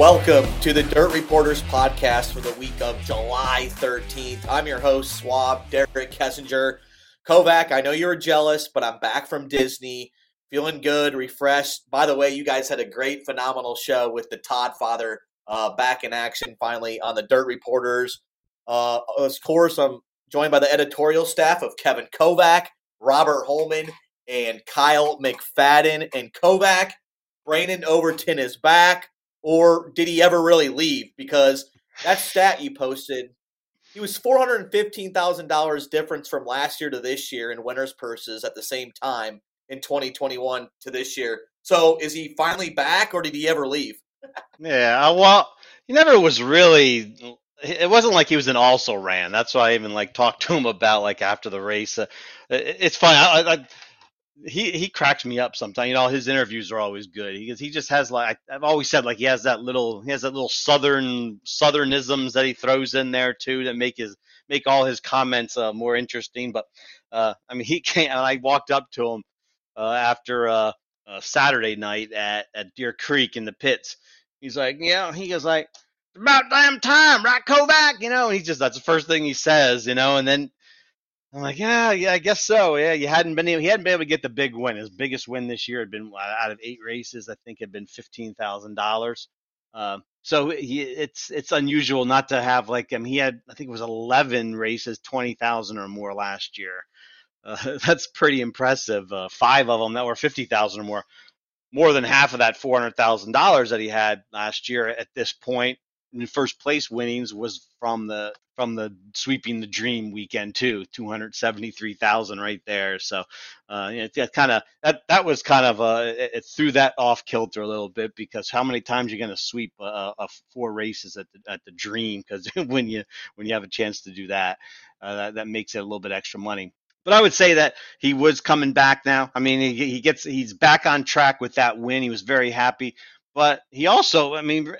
Welcome to the Dirt Reporters podcast for the week of July 13th. I'm your host, Swab, Derek Kessinger. Kovac, I know you were jealous, but I'm back from Disney, feeling good, refreshed. By the way, you guys had a great, phenomenal show with the Todd father uh, back in action finally on the Dirt Reporters. Uh, of course, I'm joined by the editorial staff of Kevin Kovac, Robert Holman, and Kyle McFadden. And Kovac, Brandon Overton is back or did he ever really leave? Because that stat you posted, he was four hundred and fifteen thousand dollars difference from last year to this year in winners' purses at the same time in twenty twenty one to this year. So is he finally back, or did he ever leave? yeah, uh, well, he never was really. It wasn't like he was an also ran. That's why I even like talked to him about like after the race. Uh, it's fine. I, I, he he cracks me up sometimes. You know, his interviews are always good. He he just has like I've always said like he has that little he has that little southern southernisms that he throws in there too that make his make all his comments uh, more interesting. But uh, I mean, he can't. I walked up to him uh, after uh, uh, Saturday night at at Deer Creek in the pits. He's like, yeah. He goes like, it's about damn time, right, Kovac? You know, and he just that's the first thing he says. You know, and then I'm like, yeah, yeah, I guess so. Yeah, you hadn't been able, he hadn't been able to get the big win. His biggest win this year had been uh, out of eight races. I think had been fifteen thousand um, dollars. So he, it's it's unusual not to have like him. He had I think it was eleven races, twenty thousand or more last year. Uh, that's pretty impressive. Uh, five of them that were fifty thousand or more. More than half of that four hundred thousand dollars that he had last year at this point in first place winnings was from the from the sweeping the dream weekend too 273,000 right there so uh it, it kind of that that was kind of uh it, it, threw that off kilter a little bit because how many times you're going to sweep a, a, four races at the at the dream because when you when you have a chance to do that uh, that that makes it a little bit extra money but I would say that he was coming back now. I mean, he, he gets he's back on track with that win. He was very happy, but he also, I mean,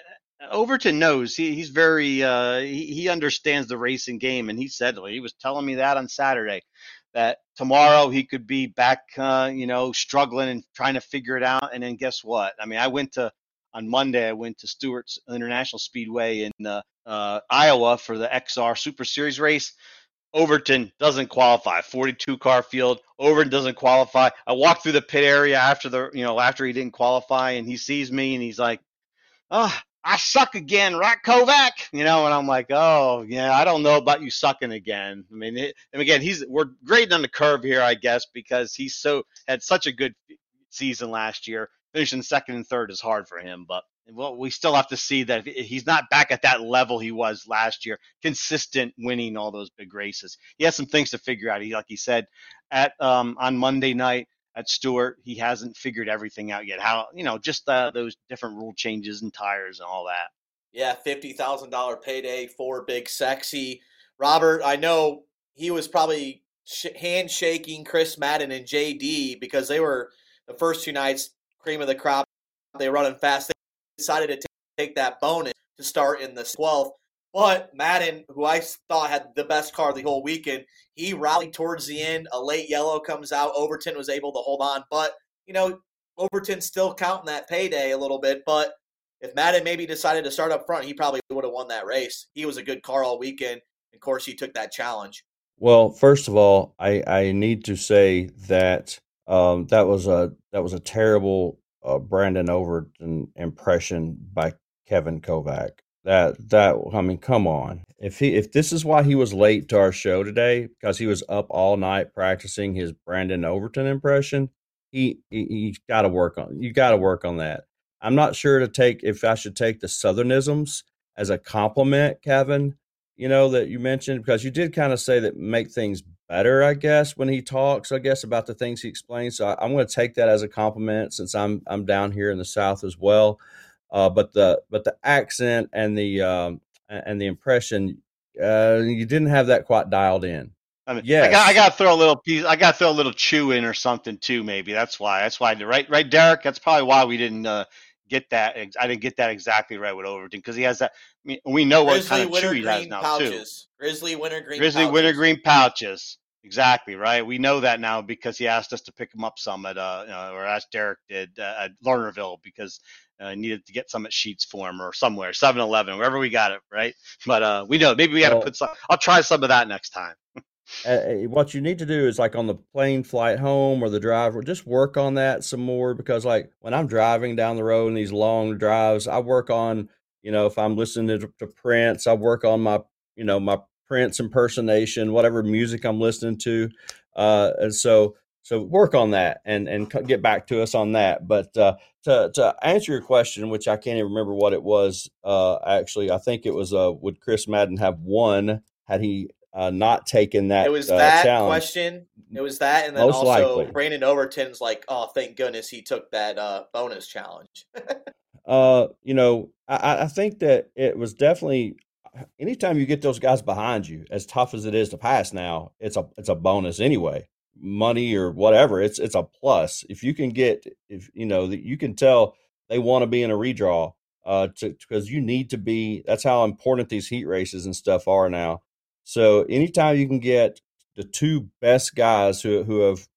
Overton knows he, he's very uh, he, he understands the racing game, and he said he was telling me that on Saturday that tomorrow he could be back, uh, you know, struggling and trying to figure it out. And then guess what? I mean, I went to on Monday. I went to Stuart's International Speedway in uh, uh, Iowa for the XR Super Series race. Overton doesn't qualify. 42 car field. Overton doesn't qualify. I walked through the pit area after the, you know, after he didn't qualify, and he sees me and he's like, "Oh, I suck again, right, Kovac? You know, and I'm like, oh yeah, I don't know about you sucking again. I mean, it, and again, he's we're grading on the curve here, I guess, because he's so had such a good season last year. Finishing second and third is hard for him, but well, we still have to see that he's not back at that level he was last year, consistent winning all those big races. He has some things to figure out. He, like he said, at um, on Monday night, at Stuart. He hasn't figured everything out yet. How you know just uh, those different rule changes and tires and all that. Yeah, fifty thousand dollar payday for Big Sexy Robert. I know he was probably sh- handshaking Chris Madden and JD because they were the first two nights cream of the crop. They were running fast. They decided to take that bonus to start in the 12th. But Madden, who I thought had the best car the whole weekend, he rallied towards the end. A late yellow comes out. Overton was able to hold on. But, you know, Overton's still counting that payday a little bit. But if Madden maybe decided to start up front, he probably would have won that race. He was a good car all weekend. Of course, he took that challenge. Well, first of all, I, I need to say that um, that was a that was a terrible uh, Brandon Overton impression by Kevin Kovac. That that I mean, come on. If he if this is why he was late to our show today because he was up all night practicing his Brandon Overton impression, he he, he got to work on you got to work on that. I'm not sure to take if I should take the southernisms as a compliment, Kevin. You know that you mentioned because you did kind of say that make things better, I guess, when he talks. I guess about the things he explains. So I, I'm going to take that as a compliment since I'm I'm down here in the South as well. Uh, but the but the accent and the um, and the impression, uh, you didn't have that quite dialed in. I mean, yeah, I got, I got to throw a little piece. I got to throw a little chew in or something too. Maybe that's why. That's why. Right, right, Derek. That's probably why we didn't uh, get that. I didn't get that exactly right with Overton because he has that. I mean, we know Grizzly what kind of chew he has now pouches. too. Grizzly wintergreen. Grizzly pouches. wintergreen pouches. Exactly right. We know that now because he asked us to pick him up some at uh, or as Derek did uh, at Lernerville because uh, needed to get some at Sheetz Form or somewhere, 7-Eleven, wherever we got it, right? But uh, we know maybe we got to well, put some. I'll try some of that next time. uh, what you need to do is like on the plane flight home or the drive, just work on that some more because like when I'm driving down the road in these long drives, I work on you know if I'm listening to, to Prince, I work on my you know my Prince impersonation, whatever music I'm listening to, uh, and so so work on that and and get back to us on that. But uh, to to answer your question, which I can't even remember what it was. Uh, actually, I think it was uh, would Chris Madden have won had he uh, not taken that? It was uh, that challenge. question. It was that, and then Most also likely. Brandon Overton's like, "Oh, thank goodness he took that uh, bonus challenge." uh, you know, I, I think that it was definitely anytime you get those guys behind you, as tough as it is to pass now, it's a it's a bonus anyway money or whatever, it's it's a plus. If you can get if you know that you can tell they want to be in a redraw uh because you need to be that's how important these heat races and stuff are now. So anytime you can get the two best guys who who have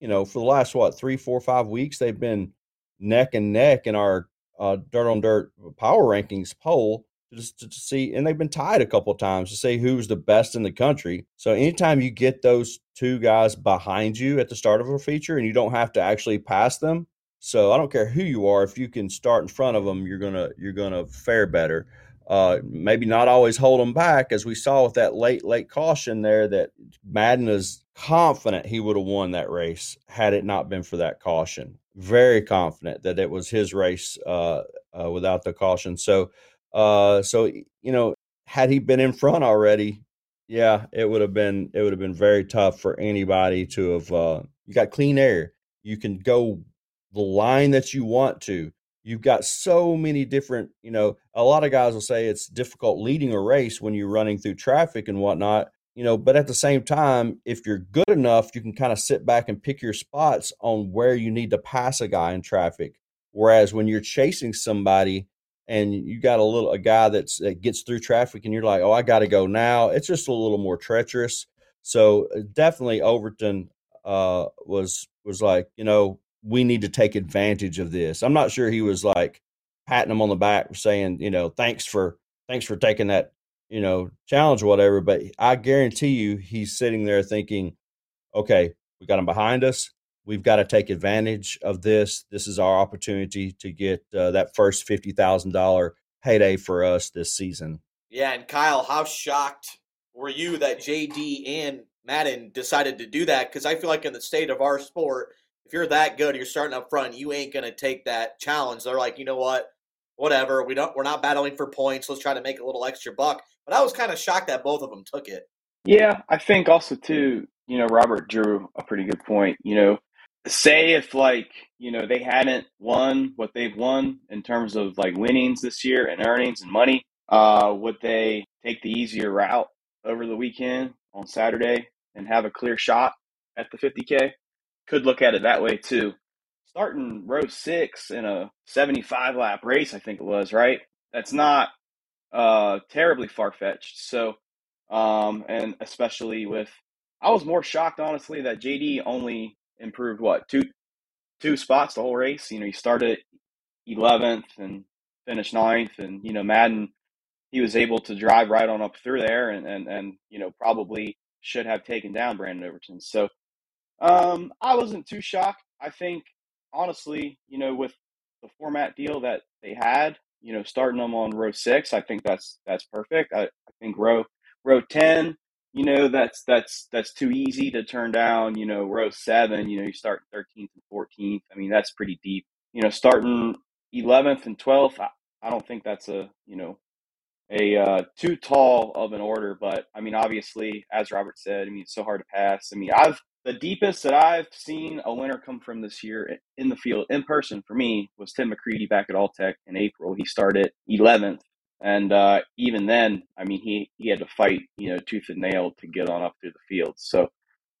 you know for the last what three four five weeks they've been neck and neck in our uh, dirt on dirt power rankings poll just to see, and they've been tied a couple times to see who's the best in the country. So anytime you get those two guys behind you at the start of a feature, and you don't have to actually pass them. So I don't care who you are, if you can start in front of them, you're gonna you're gonna fare better. Uh, maybe not always hold them back, as we saw with that late late caution there. That Madden is confident he would have won that race had it not been for that caution. Very confident that it was his race uh, uh, without the caution. So uh, so you know, had he been in front already, yeah, it would have been it would have been very tough for anybody to have. Uh, you got clean air. You can go the line that you want to. You've got so many different, you know, a lot of guys will say it's difficult leading a race when you're running through traffic and whatnot, you know, but at the same time, if you're good enough, you can kind of sit back and pick your spots on where you need to pass a guy in traffic. Whereas when you're chasing somebody, and you got a little a guy that's that gets through traffic and you're like oh i got to go now. It's just a little more treacherous. So uh, definitely overton uh, was was like you know we need to take advantage of this. I'm not sure he was like patting him on the back saying you know thanks for thanks for taking that you know challenge whatever but i guarantee you he's sitting there thinking okay we got him behind us we've got to take advantage of this. This is our opportunity to get uh, that first fifty thousand dollar payday for us this season. Yeah, and Kyle, how shocked were you that JD and Madden decided to do that? Because I feel like in the state of our sport, if you're that good, you're starting up front, you ain't gonna take that challenge. They're like, you know what? Whatever. We don't. We're not battling for points. Let's try to make a little extra buck. But I was kind of shocked that both of them took it. Yeah, I think also too. You know, Robert drew a pretty good point. You know, say if like you know they hadn't won what they've won in terms of like winnings this year and earnings and money uh would they take the easier route over the weekend on saturday and have a clear shot at the 50k could look at it that way too. Starting row six in a 75 lap race i think it was right? That's not uh terribly far-fetched. So um and especially with i was more shocked honestly that jd only improved what two two spots the whole race. You know, he started eleventh and finished ninth, and you know Madden he was able to drive right on up through there, and and and you know probably should have taken down Brandon Overton. So um, I wasn't too shocked. I think honestly, you know, with the format deal that they had, you know, starting them on row six, I think that's that's perfect. I, I think row row ten you know that's that's that's too easy to turn down you know row seven you know you start 13th and 14th i mean that's pretty deep. You know starting 11th and 12th i, I don't think that's a you know a uh, too tall of an order but i mean obviously as robert said i mean it's so hard to pass. I mean i've the deepest that i've seen a winner come from this year in the field in person for me was tim mccreadie back at alltech in april. He started 11th and uh, even then, I mean, he, he had to fight, you know, tooth and nail to get on up through the field. So,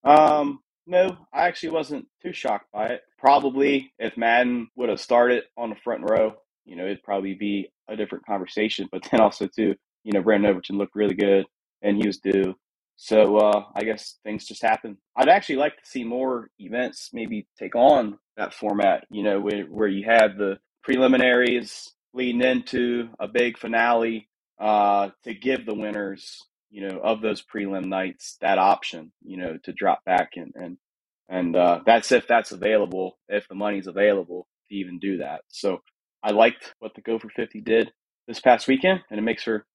um, no, I actually wasn't too shocked by it. Probably if Madden would have started on the front row, you know, it'd probably be a different conversation. But then also, too, you know, Brandon Overton looked really good and he was due. So uh, I guess things just happen. I'd actually like to see more events maybe take on that format, you know, where, where you have the preliminaries leading into a big finale uh, to give the winners, you know, of those prelim nights that option, you know, to drop back and and and uh, that's if that's available, if the money's available to even do that. So I liked what the Gopher Fifty did this past weekend, and it makes for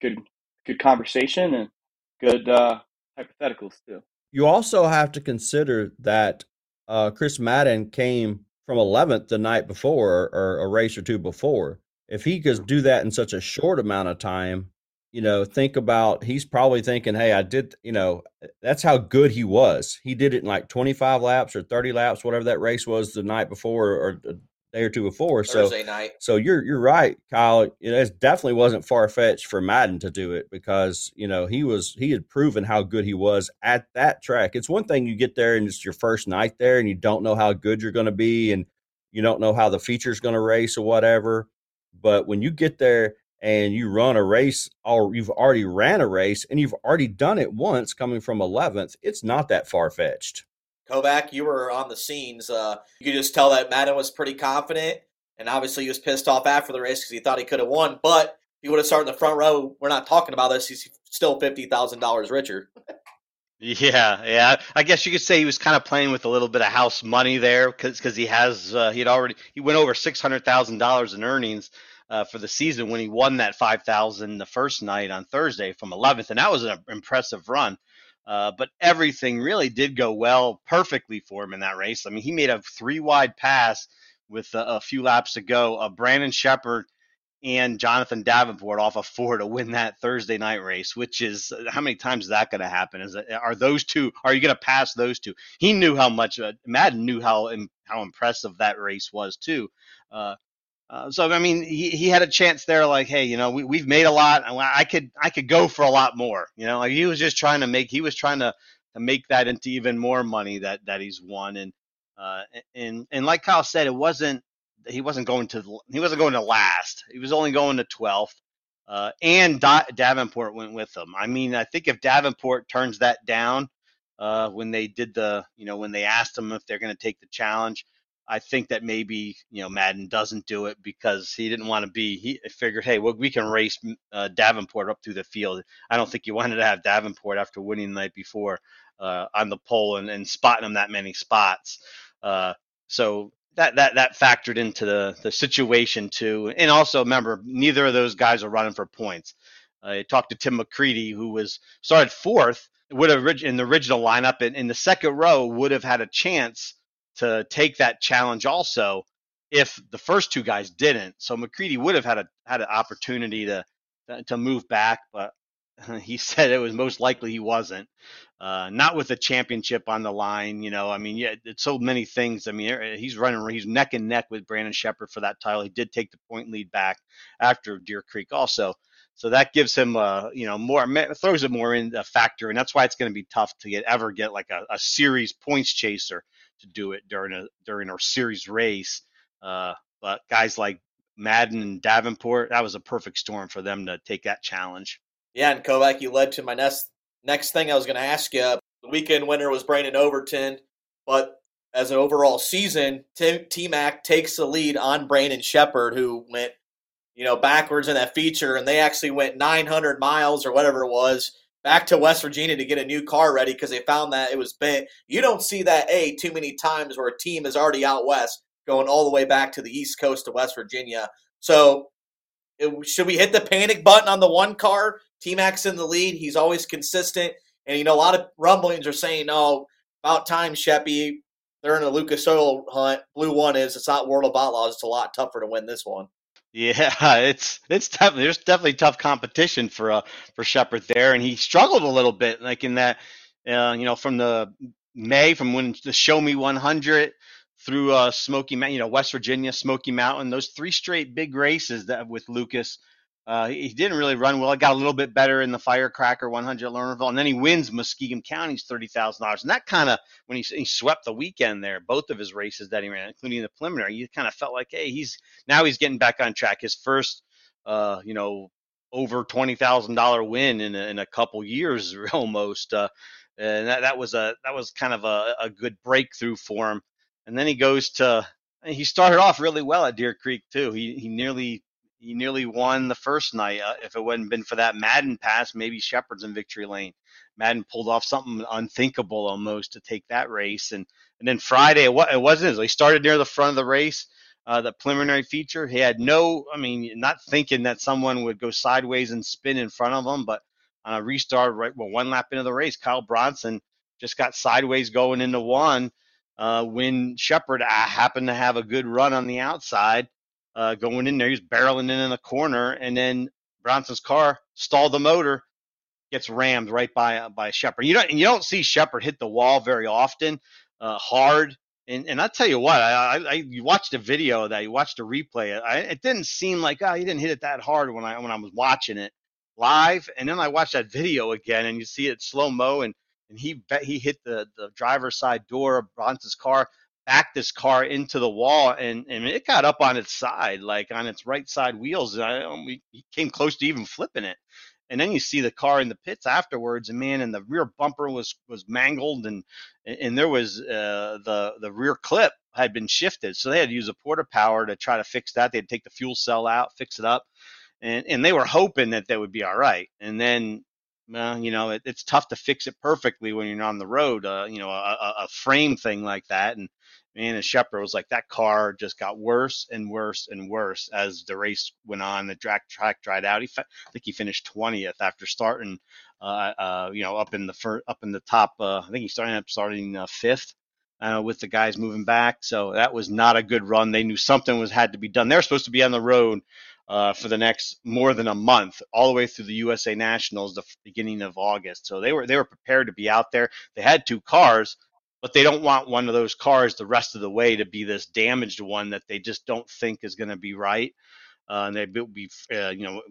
good good conversation and good uh, hypotheticals too. You also have to consider that uh, Chris Madden came from 11th the night before or a race or two before. If he could do that in such a short amount of time, you know, think about he's probably thinking, hey, I did, you know, eh, that's how good he was. He did it in like 25 laps or 30 laps, whatever that race was the night before or uh, day or two before. Thursday so, night. So you're you're right, Kyle. It definitely wasn't far fetched for Madden to do it because you know he was he had proven how good he was at that track. It's one thing you get there and it's your first night there and you don't know how good you're going to be and you don't know how the feature's going to race or whatever. But when you get there and you run a race or you've already ran a race and you've already done it once coming from 11th, it's not that far fetched. Kovac, you were on the scenes. Uh, you could just tell that Madden was pretty confident, and obviously he was pissed off after the race because he thought he could have won. But he would have started in the front row, we're not talking about this. He's still fifty thousand dollars richer. yeah, yeah. I guess you could say he was kind of playing with a little bit of house money there because he has uh, he had already he went over six hundred thousand dollars in earnings. Uh, for the season when he won that 5000 the first night on thursday from 11th and that was an impressive run uh, but everything really did go well perfectly for him in that race. I mean, he made a three wide pass with a, a few laps to go. Uh, Brandon Sheppard and Jonathan Davenport off of four to win that Thursday night race, which is how many times is that going to happen? Is it, are those two? Are you going to pass those two? He knew how much uh, Madden knew how how impressive that race was too. Uh, uh, so I mean, he, he had a chance there. Like, hey, you know, we we've made a lot. I could I could go for a lot more. You know, like he was just trying to make he was trying to to make that into even more money that that he's won. And uh, and and like Kyle said, it wasn't he wasn't going to he wasn't going to last. He was only going to 12th. Uh, and da- Davenport went with him. I mean, I think if Davenport turns that down uh, when they did the, you know, when they asked him if they're going to take the challenge, I think that maybe you know Madden doesn't do it because he didn't want to be. He figured, hey, well, we can race uh, Davenport up through the field. I don't think you wanted to have Davenport after winning the night before uh, on the pole and, and spotting him that many spots. Uh, so that that that factored into the the situation too. And also remember, neither of those guys are running for points. I talked to Tim McCreadie, who was started fourth, would have in the original lineup, and in the second row would have had a chance to take that challenge also if the first two guys didn't. So McCreadie would have had a had an opportunity to to move back, but he said it was most likely he wasn't. Uh, not with a championship on the line, you know. I mean, yeah, it's so many things. I mean, er, he's running, he's neck and neck with Brandon Sheppard for that title. He did take the point lead back after Deer Creek, also. So that gives him, uh, you know, more throws it more in a factor, and that's why it's going to be tough to get ever get like a, a series points chaser to do it during a during our series race. Uh, but guys like Madden and Davenport, that was a perfect storm for them to take that challenge. Yeah, and Kovac, you led to my next next thing I was going to ask you. The weekend winner was Brandon Overton, but as an overall season, T Mac takes the lead on Brandon Sheppard, who went, you know, backwards in that feature, and they actually went 900 miles or whatever it was back to West Virginia to get a new car ready because they found that it was bent. You don't see that a too many times where a team is already out west going all the way back to the east coast to West Virginia. So it, should we hit the panic button on the one car? T Mac's in the lead. He's always consistent. And you know, a lot of rumblings are saying, "Oh, about time, Sheppy. They're in a Lucas Oil hunt. Blue one is. It's not World of Outlaws. It's a lot tougher to win this one." Yeah, it's it's tough. There's definitely tough competition for uh for Sheppard there, and he struggled a little bit, like in that, uh, you know, from the May from when the Show Me 100 through uh Smoky Mountain, you know, West Virginia, Smoky Mountain, those three straight big races that with Lucas uh, he, didn't really run well. He got a little bit better in the Firecracker 100 at Lernerville, and then he wins Muskingum County's thirty thousand dollars. And that kind of when he, he swept the weekend there, both of his races that he ran, including the preliminary, you kind of felt like, hey, he's now he's getting back on track. His first, uh, you know, over twenty thousand dollar win in a, in a couple years almost. Uh, and that, that was a that was kind of a, a good breakthrough for him. And then he goes to he started off really well at Deer Creek too. He he nearly he nearly won the first night. Uh, if it hadn't been for that Madden pass, maybe Sheppard's in victory lane. Madden pulled off something unthinkable almost to take that race, and and then Friday it, it wasn't. He started near the front of the race, uh, the preliminary feature. He had no, I mean, not thinking that someone would go sideways and spin in front of him, but on a restart, right, well, one lap into the race, Kyle Bronson just got sideways going into one uh, when Sheppard uh, happened to have a good run on the outside uh, going in there. He's barreling in in the corner, and then Bronson's car stalled the motor, gets rammed right by uh, by Sheppard. You don't you don't see Sheppard hit the wall very often, uh, hard. And and I tell you what, I, I, I you watched a video of that, you watched a replay. I, it didn't seem like oh he didn't hit it that hard when I when I was watching it live, and then I watched that video again, and you see it slow mo, and and he bet he hit the the driver's side door of Bronson's car backed this car into the wall and, and it got up on its side, like on its right side wheels. And I, um, we came close to even flipping it. And then you see the car in the pits afterwards, and man, and the rear bumper was was mangled, and and there was uh, the the rear clip had been shifted, so they had to use a porta power to try to fix that. They had to take the fuel cell out, fix it up, and and they were hoping that that would be all right. And then well, you know, it, it's tough to fix it perfectly when you're on the road. Uh, you know, a, a, frame thing like that, and man, and Sheppard was like that car just got worse and worse and worse as the race went on. The track track dried out. He, I think he finished 20th after starting, uh, uh, you know, up in the fir- up in the top. Uh, I think he started up starting uh, fifth. Uh, with the guys moving back, so that was not a good run. They knew something was had to be done. They're supposed to be on the road uh, for the next more than a month, all the way through the USA Nationals, the beginning of August. So they were they were prepared to be out there. They had two cars, but they don't want one of those cars the rest of the way to be this damaged one that they just don't think is going to be right. Uh, and they'd be uh, you know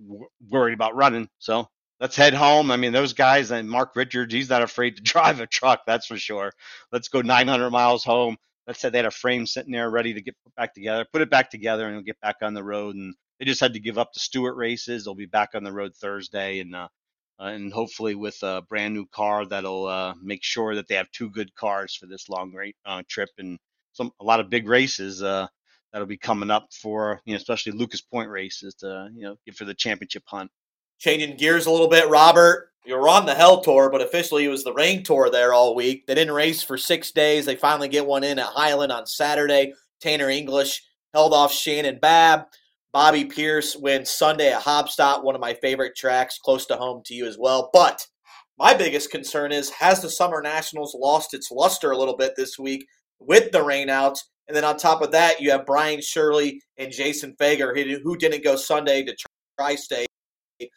worried about running. So let's head home. I mean, those guys and Mark Richards, he's not afraid to drive a truck, that's for sure. Let's go 900 miles home. Let's say they had a frame sitting there ready to get put back together, put it back together, and get back on the road and they just had to give up the Stuart races. They'll be back on the road Thursday, and uh, and hopefully with a brand new car that'll uh, make sure that they have two good cars for this long uh, trip and some a lot of big races uh, that'll be coming up for you know especially Lucas Point races to you know get for the championship hunt. Changing gears a little bit, Robert. You were on the Hell Tour, but officially it was the Rain Tour there all week. They didn't race for six days. They finally get one in at Highland on Saturday. Tanner English held off Shannon Babb. Bobby Pierce wins Sunday at Haubstadt, one of my favorite tracks, close to home to you as well. But my biggest concern is has the Summer Nationals lost its luster a little bit this week with the rainouts? And then on top of that, you have Brian Shirley and Jason Feger, who didn't go Sunday to Tri State,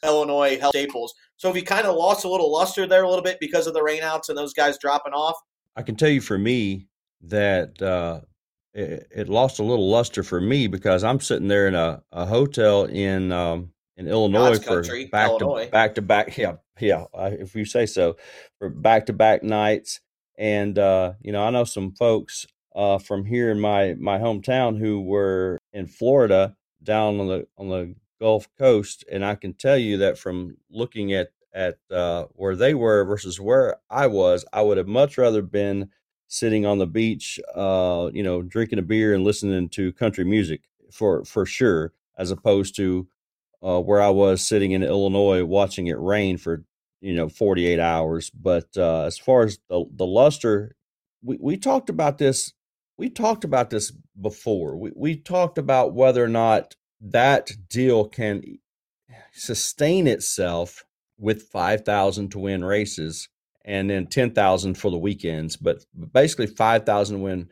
Illinois, Staples. So if you kind of lost a little luster there a little bit because of the rainouts and those guys dropping off? I can tell you for me that uh, it, it, lost a little luster for me because I'm sitting there in a, a hotel in um, in Illinois God's for country, back Illinois. to back to back. Yeah, yeah. If you say so, for back to back nights, and uh, you know, I know some folks uh, from here in my my hometown who were in Florida down on the on the Gulf Coast, and I can tell you that from looking at at uh, where they were versus where I was, I would have much rather been sitting on the beach, uh, you know, drinking a beer and listening to country music for for sure, as opposed to uh, where I was sitting in Illinois watching it rain for you know 48 hours. But uh, as far as the the luster, we we talked about this. We talked about this before. We we talked about whether or not that deal can sustain itself with 5,000 to win races and then 10,000 for the weekends, but basically 5,000 win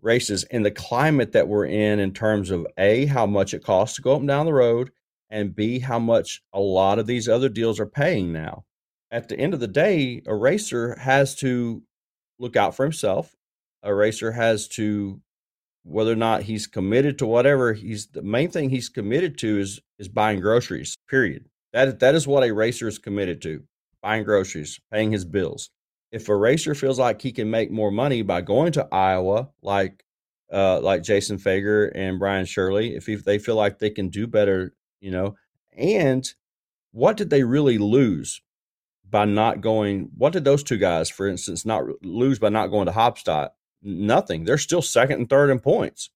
races in the climate that we're in, in terms of A, how much it costs to go up and down the road, and B, how much a lot of these other deals are paying now. At the end of the day, a racer has to look out for himself. A racer has to, whether or not he's committed to whatever he's, the main thing he's committed to is is buying groceries. Period. That that is what a racer is committed to buying groceries, paying his bills. If a racer feels like he can make more money by going to Iowa, like uh, like Jason Feger and Brian Shirley, if, if they feel like they can do better, you know, and what did they really lose by not going? What did those two guys, for instance, not lose by not going to Haubstadt? Nothing. They're still second and third in points.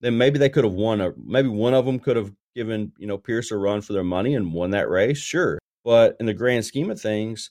then maybe they could have won maybe one of them could have given you know Pierce a run for their money and won that race, sure. But in the grand scheme of things,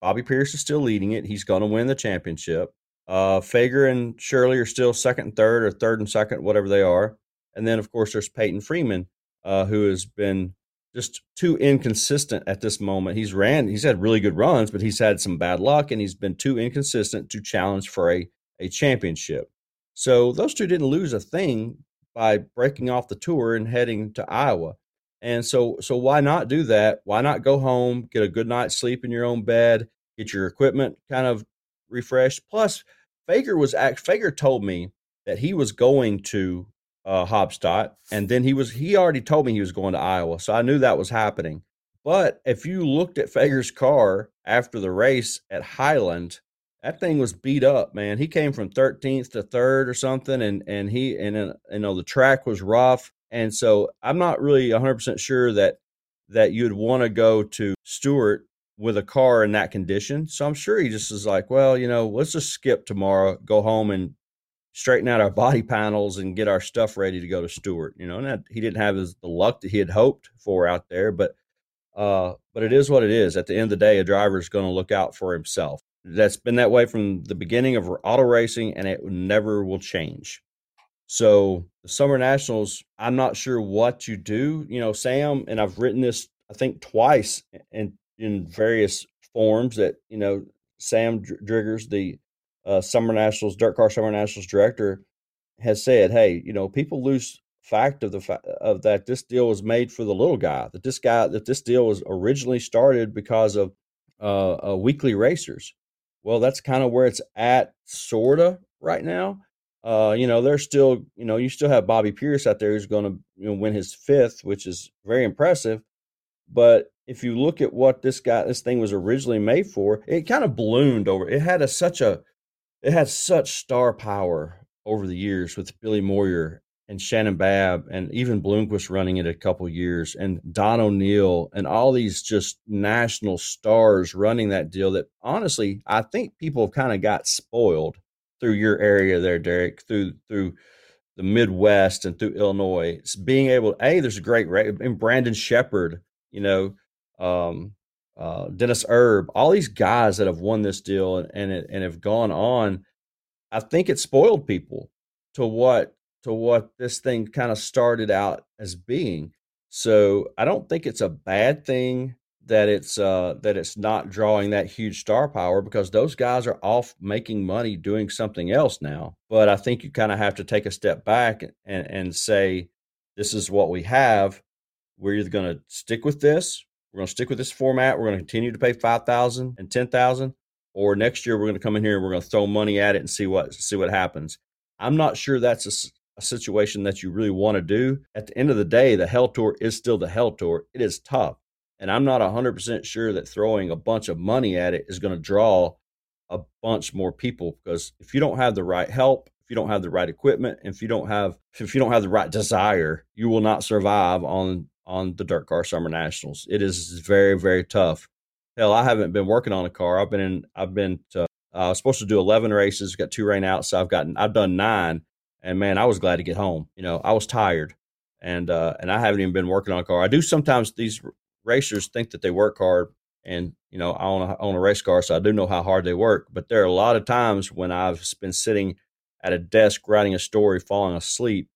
Bobby Pierce is still leading it. He's going to win the championship. Uh, Feger and Shirley are still second and third, or third and second, whatever they are. And then, of course, there's Peyton Freeman, uh, who has been just too inconsistent at this moment. He's ran, he's had really good runs, but he's had some bad luck, and he's been too inconsistent to challenge for a a championship. So those two didn't lose a thing by breaking off the tour and heading to Iowa. And so so why not do that? Why not go home, get a good night's sleep in your own bed, get your equipment kind of refreshed. Plus, Feger was act Feger told me that he was going to uh, Haubstadt, and then he was he already told me he was going to Iowa, so I knew that was happening. But if you looked at Feger's car after the race at Highland, that thing was beat up, man. He came from 13th to third or something, and and he and uh, you know the track was rough, and so I'm not really 100 percent sure that that you'd want to go to Stuart with a car in that condition. So I'm sure he just is like, well, you know, let's just skip tomorrow, go home and straighten out our body panels and get our stuff ready to go to Stuart. You know, and that, he didn't have his, the luck that he had hoped for out there, but uh, but it is what it is. At the end of the day, a driver is going to look out for himself that's been that way from the beginning of auto racing and it never will change. So the summer nationals, I'm not sure what you do. You know, Sam, and I've written this I think twice in in various forms that you know Sam Driggers, the uh, summer nationals dirt car summer nationals director, has said, "Hey, you know, people lose fact of the fa- of that this deal was made for the little guy. That this guy that this deal was originally started because of uh, uh, weekly racers." Well, that's kind of where it's at, sorta right now. Uh, you know, there's still, you know, you still have Bobby Pierce out there who's going to you know, win his fifth, which is very impressive. But if you look at what this guy, this thing was originally made for, it kind of ballooned over. It had a such a, it had such star power over the years with Billy Moyer and Shannon Babb and even Bloomquist running it a couple years and Don O'Neill and all these just national stars running that deal that honestly I think people have kind of got spoiled through your area there, Derek, through through the Midwest and through Illinois. Being able a there's a great and Brandon Sheppard, you know, um, uh, Dennis Erb, all these guys that have won this deal and and, and have gone on. I think it spoiled people to what to what this thing kind of started out as being. So I don't think it's a bad thing that it's uh, that it's not drawing that huge star power because those guys are off making money doing something else now. But I think you kind of have to take a step back and, and say, this is what we have. We're either going to stick with this, we're going to stick with this format, we're going to continue to pay five thousand and ten thousand, or next year we're going to come in here and we're going to throw money at it and see what see what happens. I'm not sure that's a, a situation that you really want to do. At the end of the day, the Hell Tour is still the Hell Tour. It is tough. And I'm not 100% sure that throwing a bunch of money at it is going to draw a bunch more people because if you don't have the right help, if you don't have the right equipment, if you don't have if you don't have the right desire, you will not survive on on the dirt car summer nationals. It is very very tough. Hell, I haven't been working on a car. I've been in I've been to, uh, I was supposed to do 11 races, got two rain outs, so I've gotten I've done 9 and man, I was glad to get home. You know, I was tired, and uh, and I haven't even been working on a car. I do sometimes. These racers think that they work hard, and you know, I own a, own a race car, so I do know how hard they work. But there are a lot of times when I've been sitting at a desk writing a story, falling asleep,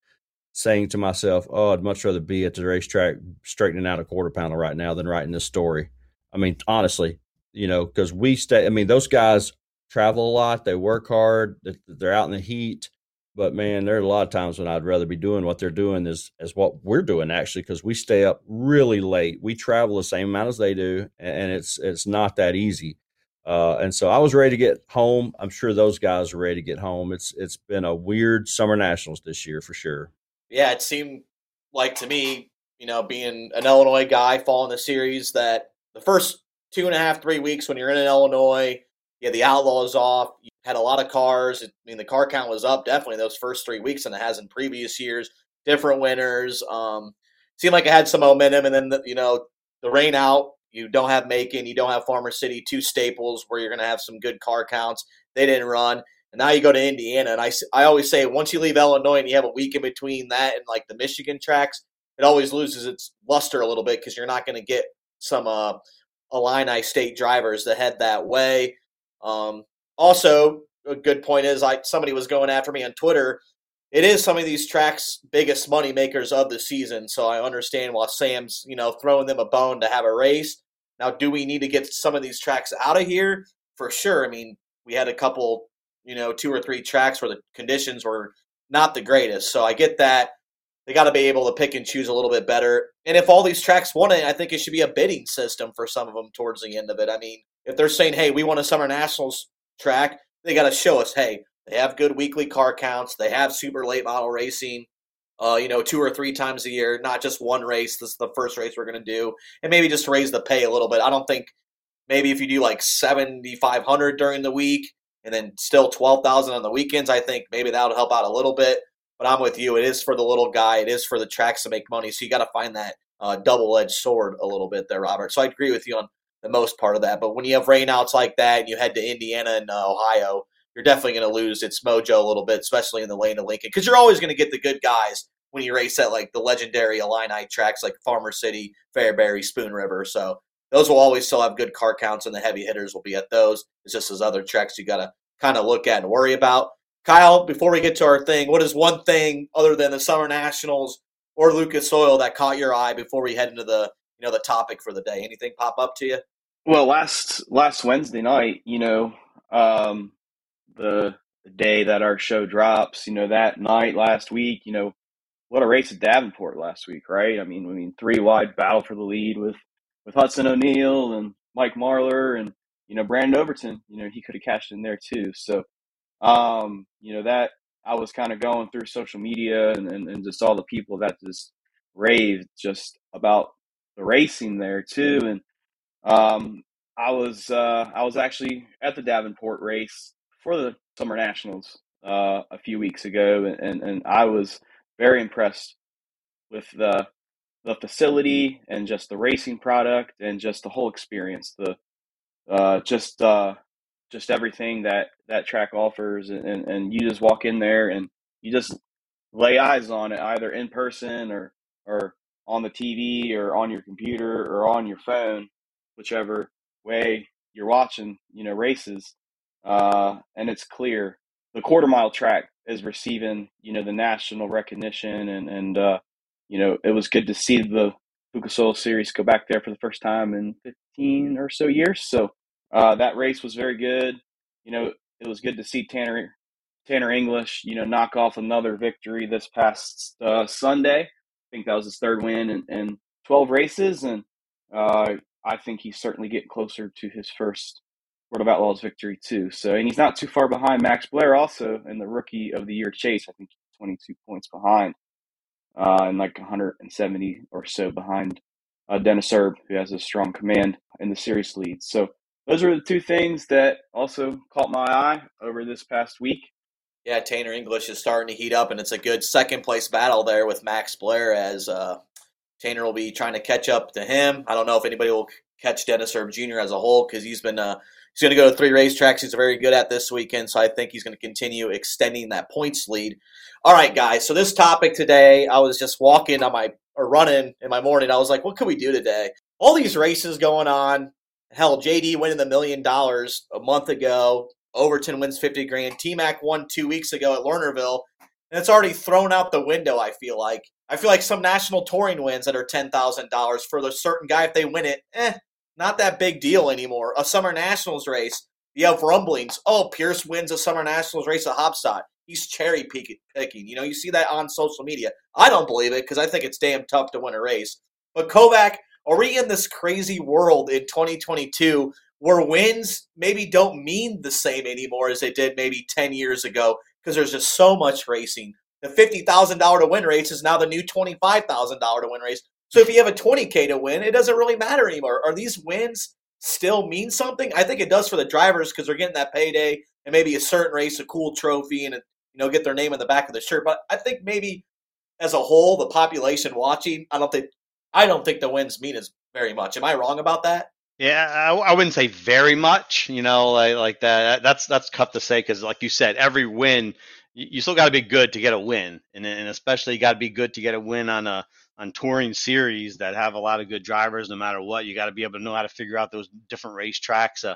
saying to myself, "Oh, I'd much rather be at the racetrack straightening out a quarter panel right now than writing this story." I mean, honestly, you know, because we stay. I mean, those guys travel a lot. They work hard. They're out in the heat. But man, there are a lot of times when I'd rather be doing what they're doing is as what we're doing actually, because we stay up really late. We travel the same amount as they do, and it's it's not that easy. Uh, and so I was ready to get home. I'm sure those guys are ready to get home. It's it's been a weird summer nationals this year for sure. Yeah, it seemed like to me, you know, being an Illinois guy following the series, that the first two and a half, three weeks when you're in Illinois, yeah, the Outlaws off. You had a lot of cars. I mean, the car count was up definitely those first three weeks than it has in previous years. Different winners. Um, seemed like it had some momentum, and then the, you know the rain out. You don't have Macon, you don't have Farmer City, two staples where you're going to have some good car counts. They didn't run. And now you go to Indiana, and I, I always say once you leave Illinois and you have a week in between that and like the Michigan tracks, it always loses its luster a little bit because you're not going to get some uh, Illini State drivers that head that way. Um, also, a good point is like somebody was going after me on Twitter. It is some of these tracks' biggest money makers of the season, so I understand why Sam's you know throwing them a bone to have a race. Now, do we need to get some of these tracks out of here? For sure. I mean, we had a couple, you know, two or three tracks where the conditions were not the greatest. So I get that. They got to be able to pick and choose a little bit better. And if all these tracks want it, I think it should be a bidding system for some of them towards the end of it. I mean, if they're saying, hey, we want a Summer Nationals track, they got to show us, hey, they have good weekly car counts, they have super late model racing, uh, you know, two or three times a year, not just one race. This is the first race we're going to do, and maybe just raise the pay a little bit. I don't think maybe if you do like seventy five hundred during the week and then still twelve thousand on the weekends, I think maybe that'll help out a little bit. But I'm with you. It is for the little guy. It is for the tracks to make money. So you got to find that uh, double edged sword a little bit there, Robert. So I agree with you on the most part of that. But when you have rainouts like that and you head to Indiana and uh, Ohio, you're definitely going to lose its mojo a little bit, especially in the lane of Lincoln, because you're always going to get the good guys when you race at like the legendary Illini tracks like Farmer City, Fairbury, Spoon River. So those will always still have good car counts, and the heavy hitters will be at those. It's just those other tracks you got to kind of look at and worry about. Kyle, before we get to our thing, what is one thing other than the Summer Nationals or Lucas Oil that caught your eye before we head into the you know the topic for the day? Anything pop up to you? Well, last last Wednesday night, you know, um, the, day that our show drops, you know, that night last week, you know, what a race at Davenport last week, right? I mean, I mean, three wide battle for the lead with with Hudson O'Neill and Mike Marlar and you know Brandon Overton. You know, he could have cashed in there too. So, um, you know that I was kind of going through social media and, and, and just all the people that just raved just about the racing there too, and um, I was uh, I was actually at the Davenport race for the Summer Nationals uh, a few weeks ago, and, and I was very impressed with the the facility and just the racing product and just the whole experience. The uh, just uh, just everything that that track offers, and, and, and you just walk in there and you just lay eyes on it, either in person or or on the TV or on your computer or on your phone, whichever way you're watching, you know, races. Uh, and it's clear the quarter mile track is receiving, you know, the national recognition and, and, uh, you know, it was good to see the Lucas series go back there for the first time in 15 or so years. So, uh, that race was very good. You know, it was good to see Tanner, Tanner English, you know, knock off another victory this past, uh, Sunday. I think that was his third win in, in 12 races. And, uh, I think he's certainly getting closer to his first World of Outlaws victory too. So, and he's not too far behind Max Blair also in the Rookie of the Year chase. I think 22 points behind, uh, and like 170 or so behind uh, Dennis Erb, who has a strong command in the series lead. So, those are the two things that also caught my eye over this past week. Yeah, Tanner English is starting to heat up, and it's a good second place battle there with Max Blair as uh, Tanner will be trying to catch up to him. I don't know if anybody will catch Dennis Erb Jr. as a whole because he's been uh, he's going to go to three racetracks. He's very good at this weekend, so I think he's going to continue extending that points lead. All right, guys. So this topic today, I was just walking on my or running in my morning. I was like, what can we do today? All these races going on. Hell, JD winning the million dollars a month ago. Overton wins fifty grand. T Mac won two weeks ago at Lernerville, and it's already thrown out the window. I feel like I feel like some national touring wins that are ten thousand dollars for the certain guy if they win it, eh, not that big deal anymore. A summer nationals race, you have rumblings. Oh, Pierce wins a summer nationals race at Haubstadt. He's cherry picking. You know, you see that on social media. I don't believe it because I think it's damn tough to win a race. But Kovac, are we in this crazy world in 2022 where wins maybe don't mean the same anymore as they did maybe 10 years ago because there's just so much racing the fifty thousand dollar to win race is now the new twenty five thousand dollar to win race. So if you have a twenty k to win, it doesn't really matter anymore. Are these wins still mean something? I think it does for the drivers because they're getting that payday and maybe a certain race, a cool trophy, and you know get their name in the back of the shirt. But I think maybe as a whole, the population watching, I don't think I don't think the wins mean as very much. Am I wrong about that? Yeah, I, I, wouldn't say very much. You know, like, like that. That's that's tough to say because, like you said, every win you, you still got to be good to get a win, and, and especially you got to be good to get a win on a on touring series that have a lot of good drivers. No matter what, you got to be able to know how to figure out those different racetracks. Uh,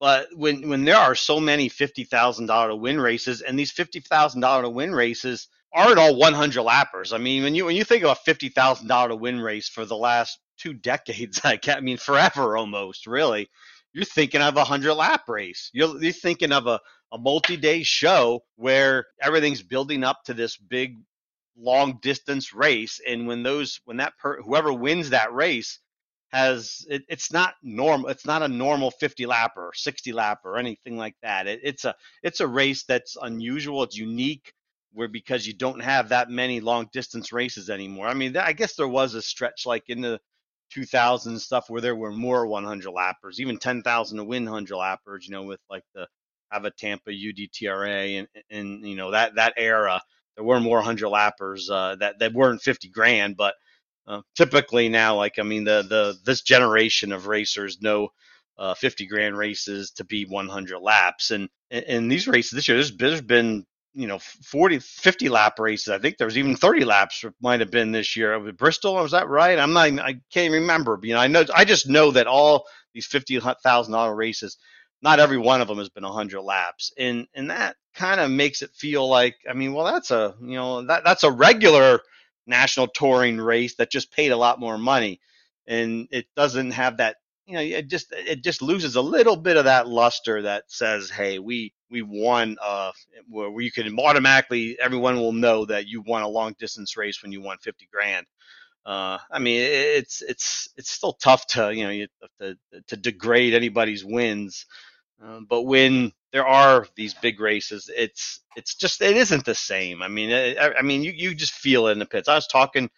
but when when there are so many fifty thousand dollar to win races, and these fifty thousand dollar to win races aren't all one hundred lappers. I mean, when you when you think of a fifty thousand dollar to win race for the last two decades, I mean forever almost, really, you're thinking of a hundred lap race. You're you're thinking of a a multi-day show where everything's building up to this big long distance race. And when those when that per, whoever wins that race has it, it's not normal it's not a normal 50 lap or 60 lap or anything like that. It, it's a it's a race that's unusual. It's unique where because you don't have that many long distance races anymore. I mean i guess there was a stretch like in the 2000 stuff where there were more 100 lappers even 10,000 to win 100 lappers you know with like the Hav-A-Tampa UDTRA and and you know that that era there were more hundred lappers uh, that that weren't fifty grand, but uh, typically now like I mean the the this generation of racers know uh, 50 grand races to be 100 laps and and these races this year there's, there's been you know 40 50 lap races. I think there was even 30 laps might have been this year. With bristol was that right? I'm not i can't remember you know i know i just know that all these $50000 races not every one of them has been 100 laps. And and that kind of makes it feel like i mean well that's a you know that that's a regular national touring race that just paid a lot more money. And it doesn't have that you know it just it just loses a little bit of that luster that says hey we we won uh where you can automatically everyone will know that you won a long distance race when you won 50 grand uh, I mean, it's it's it's still tough to you know to, to degrade anybody's wins um, but when there are these big races, it's it's just it isn't the same. I mean, it, I, I, mean, you you just feel it in the pits. I was talking,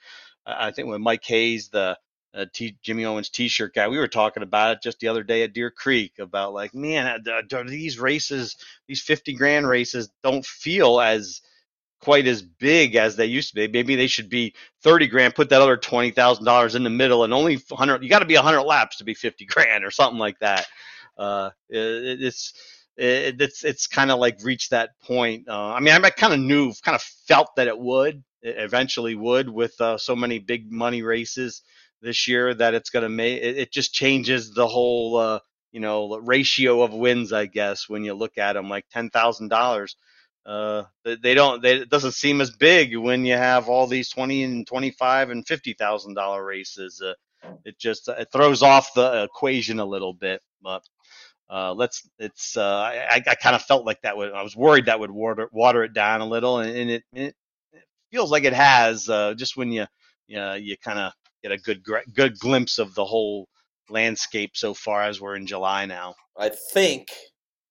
I think with Mike Hayes, the uh, T, Jimmy Owens T-shirt guy, we were talking about it just the other day at Deer Creek about like, man, these races, these fifty grand races, don't feel as quite as big as they used to be. Maybe they should be 30 grand, put that other $20,000 in the middle and only 100, you got to be 100 laps to be 50 grand or something like that uh, it, it's it, it's it's kind of like reached that point. Uh, I mean, I kind of knew, kind of felt that it would, it eventually would, with uh, so many big money races this year that it's going to make. It, it, just changes the whole, uh, you know, ratio of wins. I guess when you look at them, like ten thousand dollars. Uh, they don't. They, it doesn't seem as big when you have all these twenty and twenty-five and fifty thousand dollar races. Uh, it just it throws off the equation a little bit. But uh, let's it's uh, I, I kind of felt like that would I was worried that would water water it down a little and, and it, it, it feels like it has uh, just when you you, know, you kind of get a good good glimpse of the whole landscape so far as we're in July now. I think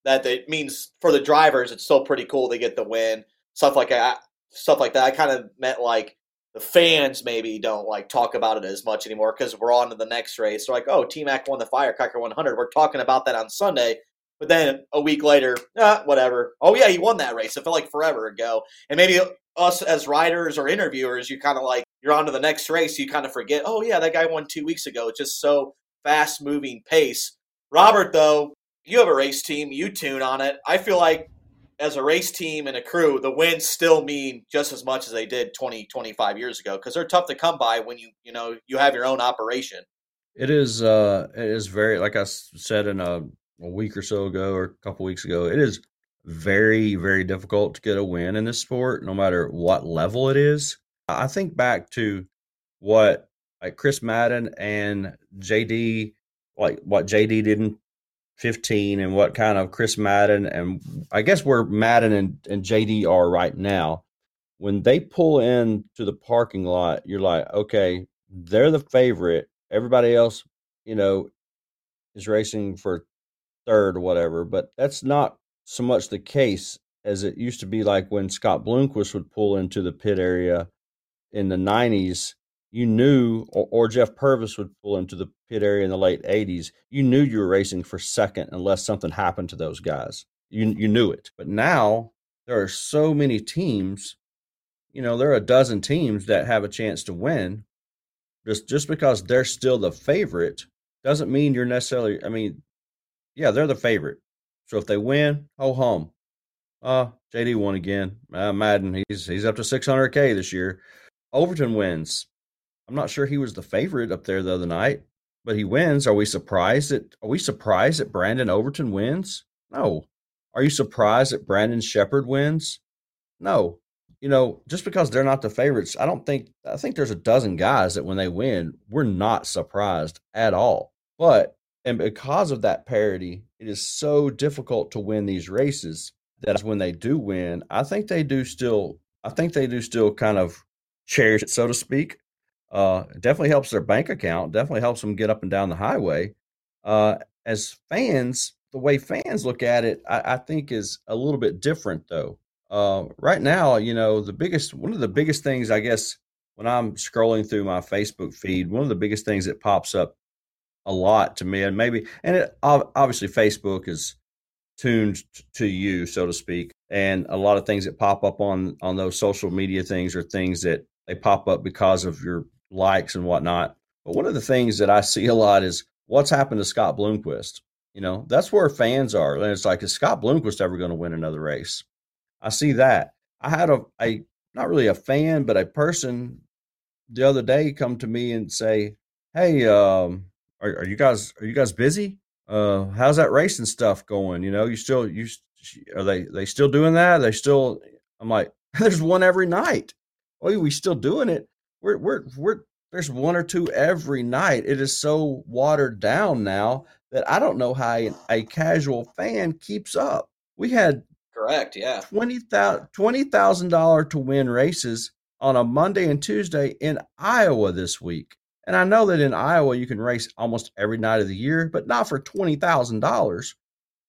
that it means for the drivers it's still pretty cool to get the win stuff like that stuff like that. I kind of meant like the fans maybe don't like talk about it as much anymore because we're on to the next race. They're like, oh, T Mac won the Firecracker 100. We're talking about that on Sunday. But then a week later, ah, whatever. Oh, yeah, he won that race. It felt like forever ago. And maybe us as riders or interviewers, you kind of like, you're on to the next race. You kind of forget, oh, yeah, that guy won two weeks ago. It's just so fast moving pace. Robert, though, you have a race team. You tune on it. I feel like as a race team and a crew, the wins still mean just as much as they did 20, 25 years ago because they're tough to come by when you you know you have your own operation. It is uh it is very like I said in a, a week or so ago or a couple weeks ago. It is very very difficult to get a win in this sport, no matter what level it is. I think back to what like Chris Madden and JD like what JD did in 15 and what kind of Chris Madden and I guess where Madden and, and JD are right now. When they pull in to the parking lot, you're like, okay, they're the favorite. Everybody else, you know, is racing for third or whatever. But that's not so much the case as it used to be like when Scott Bloomquist would pull into the pit area in the 90s you knew, or, or, Jeff Purvis would pull into the pit area in the late 80s, you knew you were racing for second unless something happened to those guys. You, you knew it. But now there are so many teams, you know, there are a dozen teams that have a chance to win just, just because they're still the favorite doesn't mean you're necessarily. I mean, yeah, they're the favorite. So if they win, oh, home. Uh, JD won again. Uh, Madden, he's he's up to 600k this year. Overton wins. I'm not sure he was the favorite up there the other night, but he wins. Are we surprised that are we surprised that Brandon Overton wins? No. Are you surprised that Brandon Sheppard wins? No. You know, just because they're not the favorites, I don't think I think there's a dozen guys that when they win, we're not surprised at all. But and because of that parity, it is so difficult to win these races that when they do win, I think they do still I think they do still kind of cherish it, so to speak. Uh, it definitely helps their bank account. Definitely helps them get up and down the highway. Uh, as fans, the way fans look at it, I, I think is a little bit different though. Uh, right now, you know, the biggest one of the biggest things I guess when I'm scrolling through my Facebook feed, one of the biggest things that pops up a lot to me, and maybe, and it, obviously Facebook is tuned to you, so to speak, and a lot of things that pop up on on those social media things are things that they pop up because of your likes and whatnot. But one of the things that I see a lot is what's happened to Scott Bloomquist. You know, that's where fans are. And it's like, is Scott Bloomquist ever going to win another race? I see that. I had a, a not really a fan, but a person the other day come to me and say, Hey, um, are, are you guys are you guys busy? Uh, how's that racing stuff going? You know, you still you are they they still doing that? Are they still I'm like, there's one every night. Oh, we still doing it. We're we're we're there's one or two every night. It is so watered down now that I don't know how a, a casual fan keeps up. We had correct, yeah, twenty thousand twenty thousand dollar to win races on a Monday and Tuesday in Iowa this week. And I know that in Iowa you can race almost every night of the year, but not for twenty thousand dollars.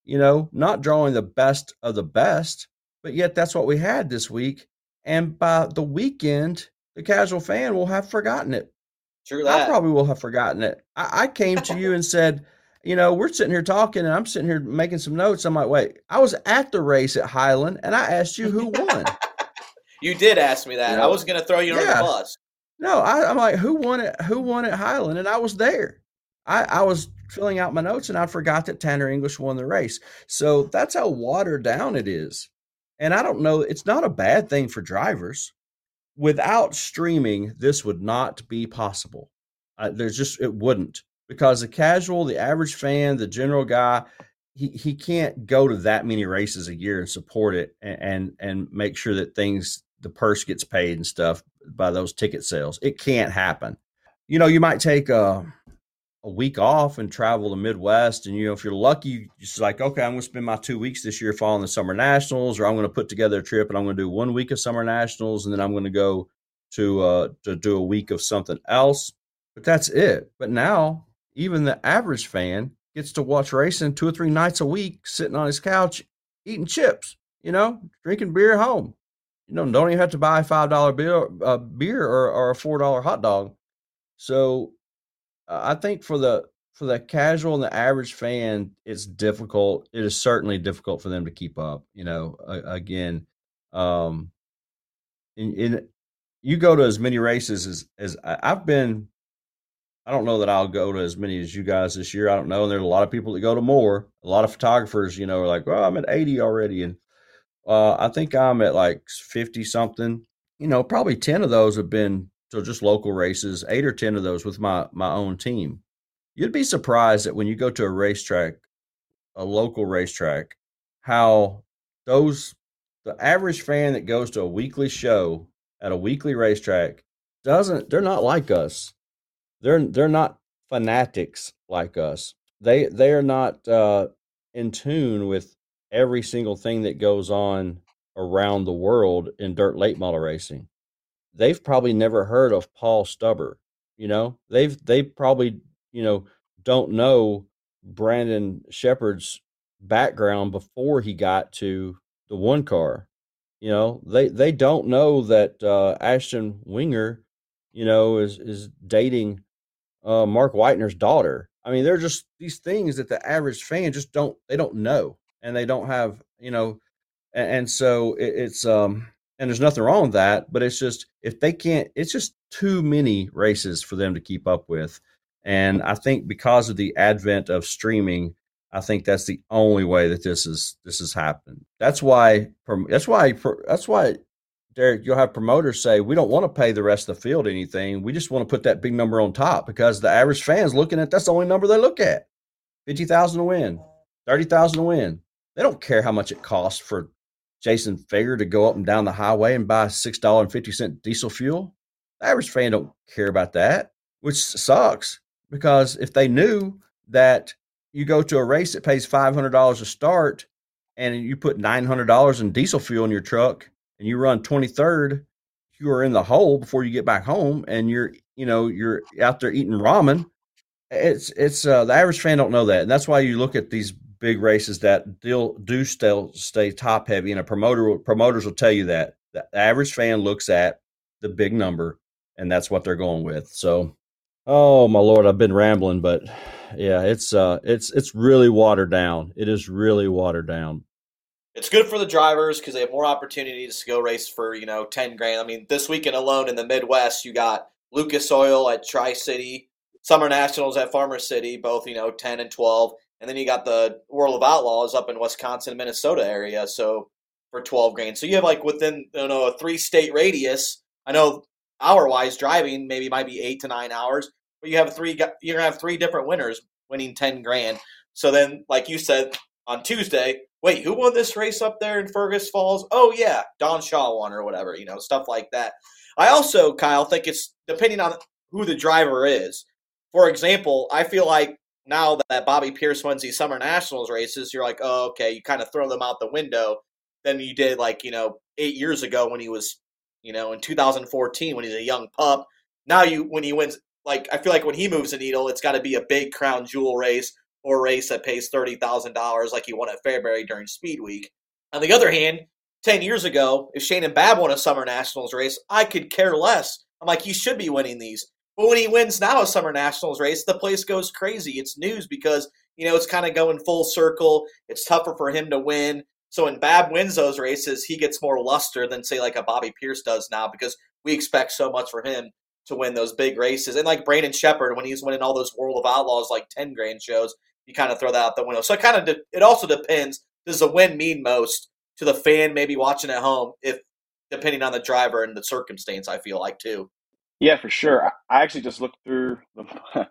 You know, not drawing the best of the best, but yet that's what we had this week. And by the weekend, the casual fan will have forgotten it. True that. I probably will have forgotten it. I, I came to you and said, you know, we're sitting here talking and I'm sitting here making some notes. I'm like, wait, I was at the race at Highland and I asked you who won. you did ask me that. You know, I was going to throw you yeah. under the bus. No, I, am like, who won it? Who won at Highland? And I was there. I, I was filling out my notes and I forgot that Tanner English won the race. So that's how watered down it is. And I don't know, it's not a bad thing for drivers. Without streaming, this would not be possible. Uh, there's just, it wouldn't because the casual, the average fan, the general guy, he, he can't go to that many races a year and support it and, and, and make sure that things the purse gets paid and stuff by those ticket sales. It can't happen. You know, you might take a a week off and travel the Midwest, and you know, if you're lucky, it's like, okay, I'm going to spend my two weeks this year following the Summer Nationals, or I'm going to put together a trip and I'm going to do one week of Summer Nationals, and then I'm going to go to uh, to do a week of something else. But that's it. But now, even the average fan gets to watch racing two or three nights a week, sitting on his couch eating chips, you know, drinking beer at home you know, don't even have to buy a five dollar beer, uh, beer or, or a four dollar hot dog. So, I think for the for the casual and the average fan, it's difficult. It is certainly difficult for them to keep up. You know, again, um, in, in you go to as many races as as I've been. I don't know that I'll go to as many as you guys this year. I don't know. And there's a lot of people that go to more. A lot of photographers, you know, are like, "Well, I'm at 80 already," and uh, I think I'm at like 50 something. You know, probably 10 of those have been so just local races, eight or 10 of those with my, my own team. You'd be surprised that when you go to a racetrack, a local racetrack, how those, the average fan that goes to a weekly show at a weekly racetrack doesn't, they're not like us. They're, they're not fanatics like us. They, they are not, uh, in tune with every single thing that goes on around the world in dirt late model racing. They've probably never heard of Paul Stubber. You know, they've they probably you know don't know Brandon Sheppard's background before he got to the one car. You know, they they don't know that uh, Ashton Winger, you know, is is dating uh, Mark Whitener's daughter. I mean, they're just these things that the average fan just don't they don't know and they don't have you know and, and so it, it's um and there's nothing wrong with that but it's just if they can't it's just too many races for them to keep up with And I think because of the advent of streaming, I think that's the only way that this is this has happened. That's why that's why that's why Derek, you'll have promoters say, we don't want to pay the rest of the field anything. We just want to put that big number on top because the average fans looking at that's the only number they look at. 50,000 to win, 30,000 to win. They don't care how much it costs for Jason Feger to go up and down the highway and buy $6.50 diesel fuel. The average fan don't care about that, which sucks because if they knew that you go to a race that pays $500 a start and you put $900 in diesel fuel in your truck and you run 23rd, you are in the hole before you get back home and you're, you know, you're out there eating ramen. It's, it's, uh, the average fan don't know that. And that's why you look at these big races that do, do still stay top heavy and a promoter, promoters will tell you that the average fan looks at the big number and that's what they're going with. So, oh my Lord, I've been rambling, but yeah, it's, uh, it's, it's really watered down. It is really watered down it's good for the drivers because they have more opportunities to go race for you know 10 grand i mean this weekend alone in the midwest you got lucas oil at tri-city summer nationals at farmer city both you know 10 and 12 and then you got the world of outlaws up in wisconsin minnesota area so for 12 grand so you have like within you know a three state radius i know hour wise driving maybe might be eight to nine hours but you have three you're gonna have three different winners winning 10 grand so then like you said on tuesday wait, who won this race up there in Fergus Falls? Oh yeah, Don Shaw won or whatever, you know, stuff like that. I also, Kyle, think it's depending on who the driver is. For example, I feel like now that Bobby Pierce wins these summer nationals races, you're like, oh, okay, you kind of throw them out the window than you did like, you know, eight years ago when he was, you know, in 2014 when he's a young pup. Now you when he wins like I feel like when he moves a needle, it's gotta be a big crown jewel race or a race that pays $30,000 like he won at Fairbury during Speed Week. On the other hand, 10 years ago, if Shannon Babb won a Summer Nationals race, I could care less. I'm like, he should be winning these. But when he wins now a Summer Nationals race, the place goes crazy. It's news because, you know, it's kind of going full circle. It's tougher for him to win. So when Babb wins those races, he gets more luster than, say, like a Bobby Pierce does now because we expect so much for him to win those big races. And like Brandon Sheppard, when he's winning all those World of Outlaws, like 10 grand shows, you kind of throw that out the window. So it kind of de- it also depends. Does the win mean most to the fan maybe watching at home? If depending on the driver and the circumstance, I feel like too. Yeah, for sure. I actually just looked through the,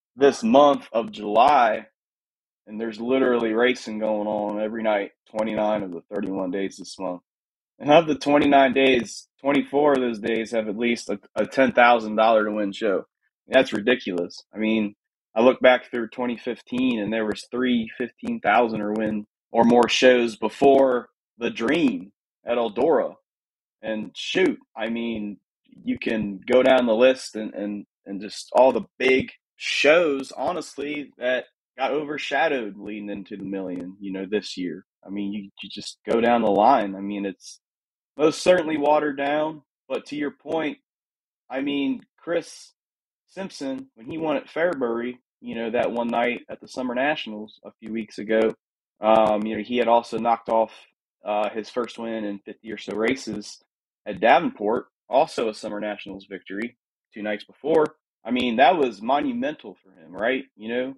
this month of July, and there's literally racing going on every night. 29 of the 31 days this month. And of the 29 days, 24 of those days have at least a, a $10,000 to win show. That's ridiculous. I mean, I look back through 2015 and there was three 15,000 or win or more shows before the dream at Eldora. And shoot, I mean, you can go down the list and, and, and just all the big shows, honestly, that got overshadowed leading into the million, you know, this year. I mean, you, you just go down the line. I mean, it's most certainly watered down. But to your point, I mean, Chris Simpson, when he won at Fairbury, you know, that one night at the Summer Nationals a few weeks ago. Um, you know, he had also knocked off uh, his first win in 50 or so races at Davenport, also a Summer Nationals victory two nights before. I mean, that was monumental for him, right? You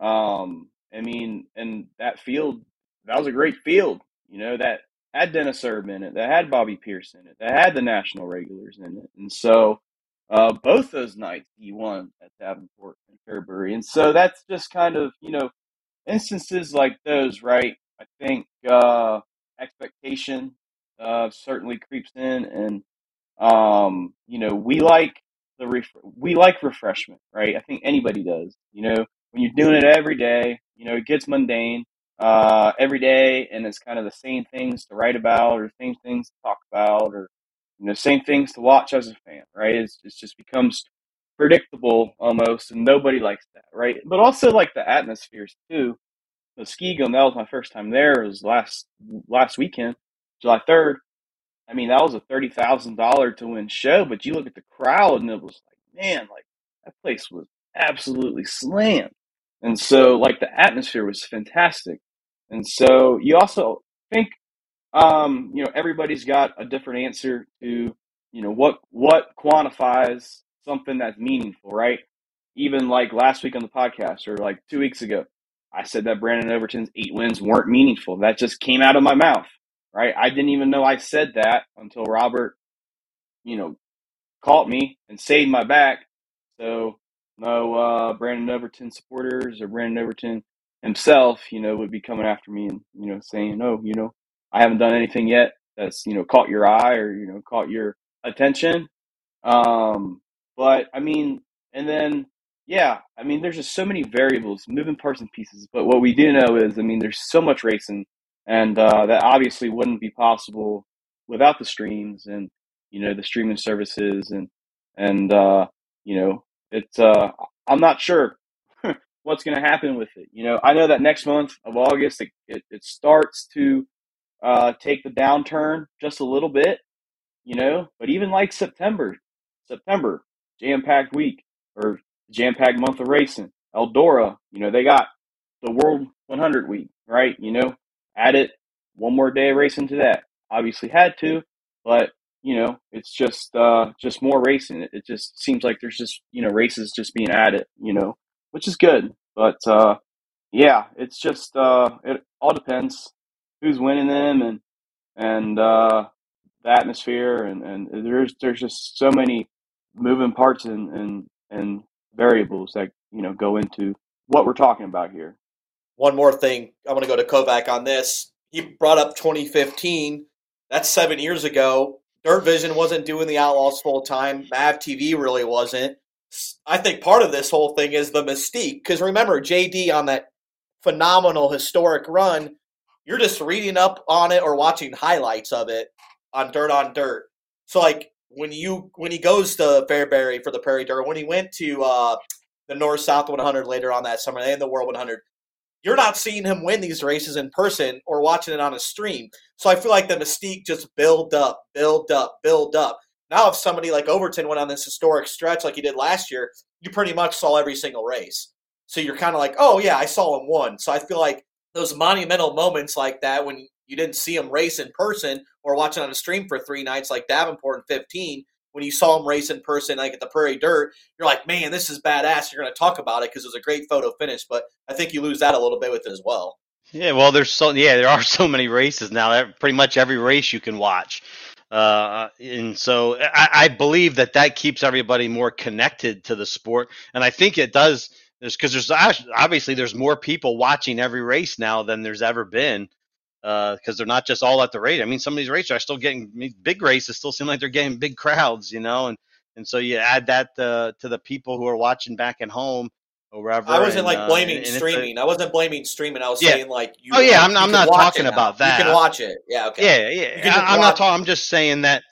know, um, I mean, and that field, that was a great field, you know, that had Dennis Erb in it, that had Bobby Pierce in it, that had the national regulars in it. And so, uh, both those nights he won at Davenport and Fairbury. And so that's just kind of, you know, instances like those, right? I think uh, expectation uh, certainly creeps in. And, um, you know, we like the ref- we like refreshment, right? I think anybody does. You know, when you're doing it every day, you know, it gets mundane uh, every day, and it's kind of the same things to write about or same things to talk about or you know, same things to watch as a fan, right? It's, it just becomes predictable almost, and nobody likes that, right? But also like the atmospheres too. Skigum, that was my first time there. It was last last weekend, July third. I mean, that was a thirty thousand dollar to win show, but you look at the crowd, and it was like, man, like that place was absolutely slammed. And so, like the atmosphere was fantastic. And so, you also think um, you know, everybody's got a different answer to, you know, what what quantifies something that's meaningful, right? even like last week on the podcast or like two weeks ago, I said that Brandon Overton's eight wins weren't meaningful. That just came out of my mouth, right? I didn't even know I said that until Robert, you know, caught me and saved my back. So no uh, Brandon Overton supporters or Brandon Overton himself, you know, would be coming after me and you know saying, "No, you know, I haven't done anything yet that's you know caught your eye or you know caught your attention." Um, but I mean, and then yeah, I mean, there's just so many variables, moving parts and pieces. But what we do know is, I mean, there's so much racing, and uh, that obviously wouldn't be possible without the streams and you know the streaming services and and uh, you know it's. Uh, I'm not sure what's going to happen with it. You know, I know that next month of August it, it, it starts to uh, take the downturn just a little bit. You know, but even like September, September jam packed week or jam packed month of racing. Eldora, you know, they got the World 100 week, right? You know, added one more day of racing to that. Obviously had to, but you know, it's just uh, just more racing. It, it just seems like there's just you know races just being added, you know, which is good. But uh, yeah, it's just uh, it all depends who's winning them and and uh, the atmosphere and, and there's there's just so many moving parts and, and and variables that you know go into what we're talking about here. One more thing, I want to go to Kovac on this. He brought up 2015. That's seven years ago. Dirt Vision wasn't doing the Outlaws full time. Mav TV really wasn't. I think part of this whole thing is the mystique. Because remember, JD on that phenomenal historic run, you're just reading up on it or watching highlights of it on Dirt on Dirt. So like when you when he goes to Fairbury for the Prairie Dirt, when he went to uh, the North South 100 later on that summer and the World 100, you're not seeing him win these races in person or watching it on a stream. So I feel like the mystique just build up, build up, build up. Now, if somebody like Overton went on this historic stretch like he did last year, you pretty much saw every single race. So you're kind of like, oh yeah, I saw him won. So I feel like those monumental moments like that when you didn't see him race in person or watching on a stream for three nights like Davenport in 15, when you saw him race in person, like at the Prairie Dirt, you're like, man, this is badass. You're going to talk about it because it was a great photo finish. But I think you lose that a little bit with it as well. Yeah, well, there's so yeah, there are so many races now. Pretty much every race you can watch, uh, and so I, I believe that that keeps everybody more connected to the sport, and I think it does. There's because there's obviously there's more people watching every race now than there's ever been because uh, they're not just all at the race. I mean, some of these races are still getting I mean, big races. Still seem like they're getting big crowds, you know, and and so you add that uh, to the people who are watching back at home or wherever. I wasn't and, like uh, blaming and streaming. I wasn't blaming streaming. I was Yeah. saying like you. Oh yeah, I'm, I'm not talking about that. You can watch it. Yeah. Okay. Yeah, yeah. I, I'm not talking. I'm just saying that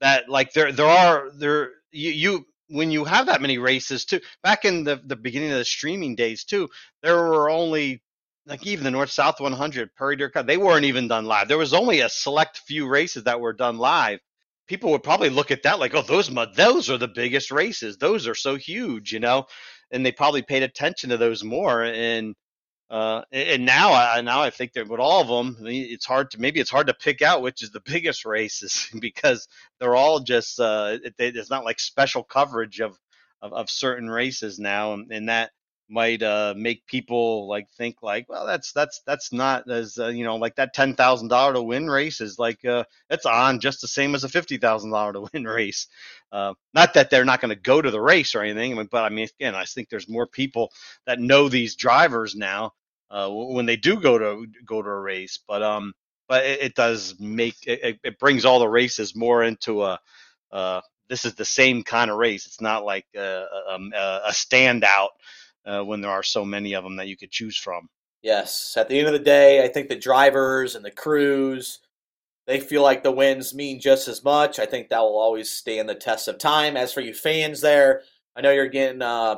that like there there are there you, you when you have that many races too. Back in the the beginning of the streaming days too, there were only like even the North South 100 Prairie Dirt. They weren't even done live. There was only a select few races that were done live. People would probably look at that like, oh, those those are the biggest races. Those are so huge, you know, and they probably paid attention to those more. And uh, and now, I now I think that with all of them, it's hard to maybe it's hard to pick out which is the biggest races because they're all just uh, it, it's not like special coverage of, of of certain races now, and, and that might uh, make people like think like, well, that's that's that's not as uh, you know like that ten thousand dollar to win race is like uh, it's on just the same as a fifty thousand dollar to win race. Uh, not that they're not going to go to the race or anything, but I mean, again, I think there's more people that know these drivers now uh, when they do go to go to a race. But um, but it, it does make it, it- brings all the races more into a uh, this is the same kind of race. It's not like a, a, a a standout uh, when there are so many of them that you could choose from. Yes. At the end of the day, I think the drivers and the crews, they feel like the wins mean just as much. I think that will always stand the test of time. As for you fans there, I know you're getting uh,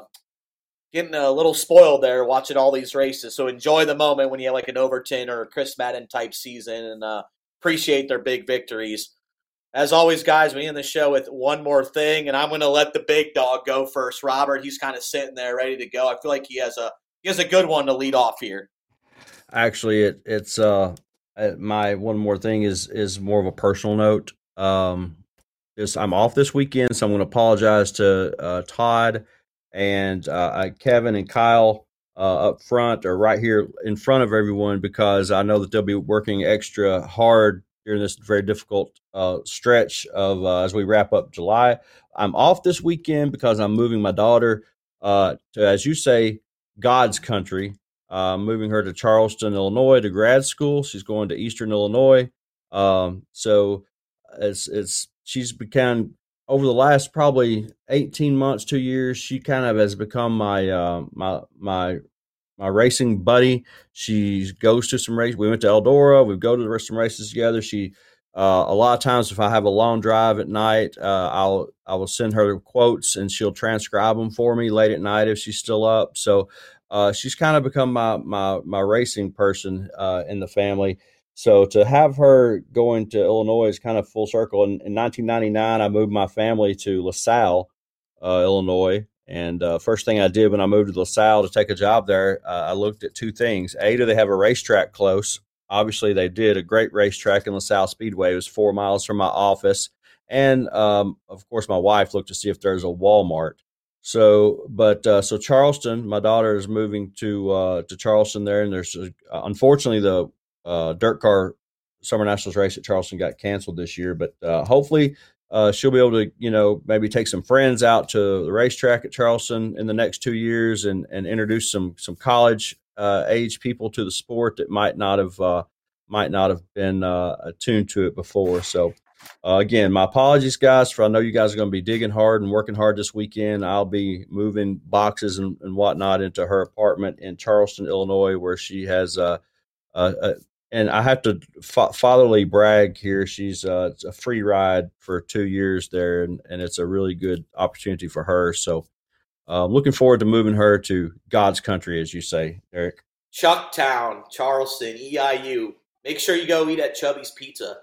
getting a little spoiled there watching all these races. So enjoy the moment when you have like an Overton or Chris Madden type season and uh, appreciate their big victories. As always, guys, we end the show with one more thing, and I'm going to let the big dog go first. Robert, he's kind of sitting there ready to go. I feel like he has a he has a good one to lead off here. Actually, it it's uh uh, my one more thing is is more of a personal note. Um, this I'm off this weekend, so I'm going to apologize to uh, Todd and uh, Kevin and Kyle uh, up front or right here in front of everyone because I know that they'll be working extra hard during this very difficult uh, stretch of uh, as we wrap up July. I'm off this weekend because I'm moving my daughter uh, to, as you say, God's country. Moving her to Charleston, Illinois, to grad school. She's going to Eastern Illinois. Um, so it's it's she's become over the last probably 18 months, two years, she kind of has become my uh, my my my racing buddy. She goes to some races. We went to Eldora. We go to the rest of some races together. She uh, a lot of times, if I have a long drive at night, uh, I'll I will send her quotes and she'll transcribe them for me late at night if she's still up. So uh, she's kind of become my my my racing person uh, in the family. So to have her going to Illinois is kind of full circle. In, in 1999, I moved my family to LaSalle, uh, Illinois. And uh, first thing I did when I moved to LaSalle to take a job there, uh, I looked at two things. A, do they have a racetrack close? Obviously, they did a great racetrack in LaSalle Speedway. It was four miles from my office. And um, of course, my wife looked to see if there's a Walmart. So, but uh, so Charleston, my daughter is moving to uh, to Charleston there, and there's unfortunately the uh, dirt car summer nationals race at Charleston got canceled this year, but uh, hopefully uh, she'll be able to, you know, maybe take some friends out to the racetrack at Charleston in the next two years and and introduce some some college uh, age people to the sport that might not have uh, might not have been uh, attuned to it before. So. again, my apologies, guys, for I know you guys are going to be digging hard and working hard this weekend. I'll be moving boxes and, and whatnot into her apartment in Charleston, Illinois, where she has uh, uh, and I have to fa- fatherly brag here. She's uh, a free ride for two years there, and, and it's a really good opportunity for her. So, uh, looking forward to moving her to God's country, as you say, Eric. Chucktown, Charleston, EIU. Make sure you go eat at Chubby's Pizza.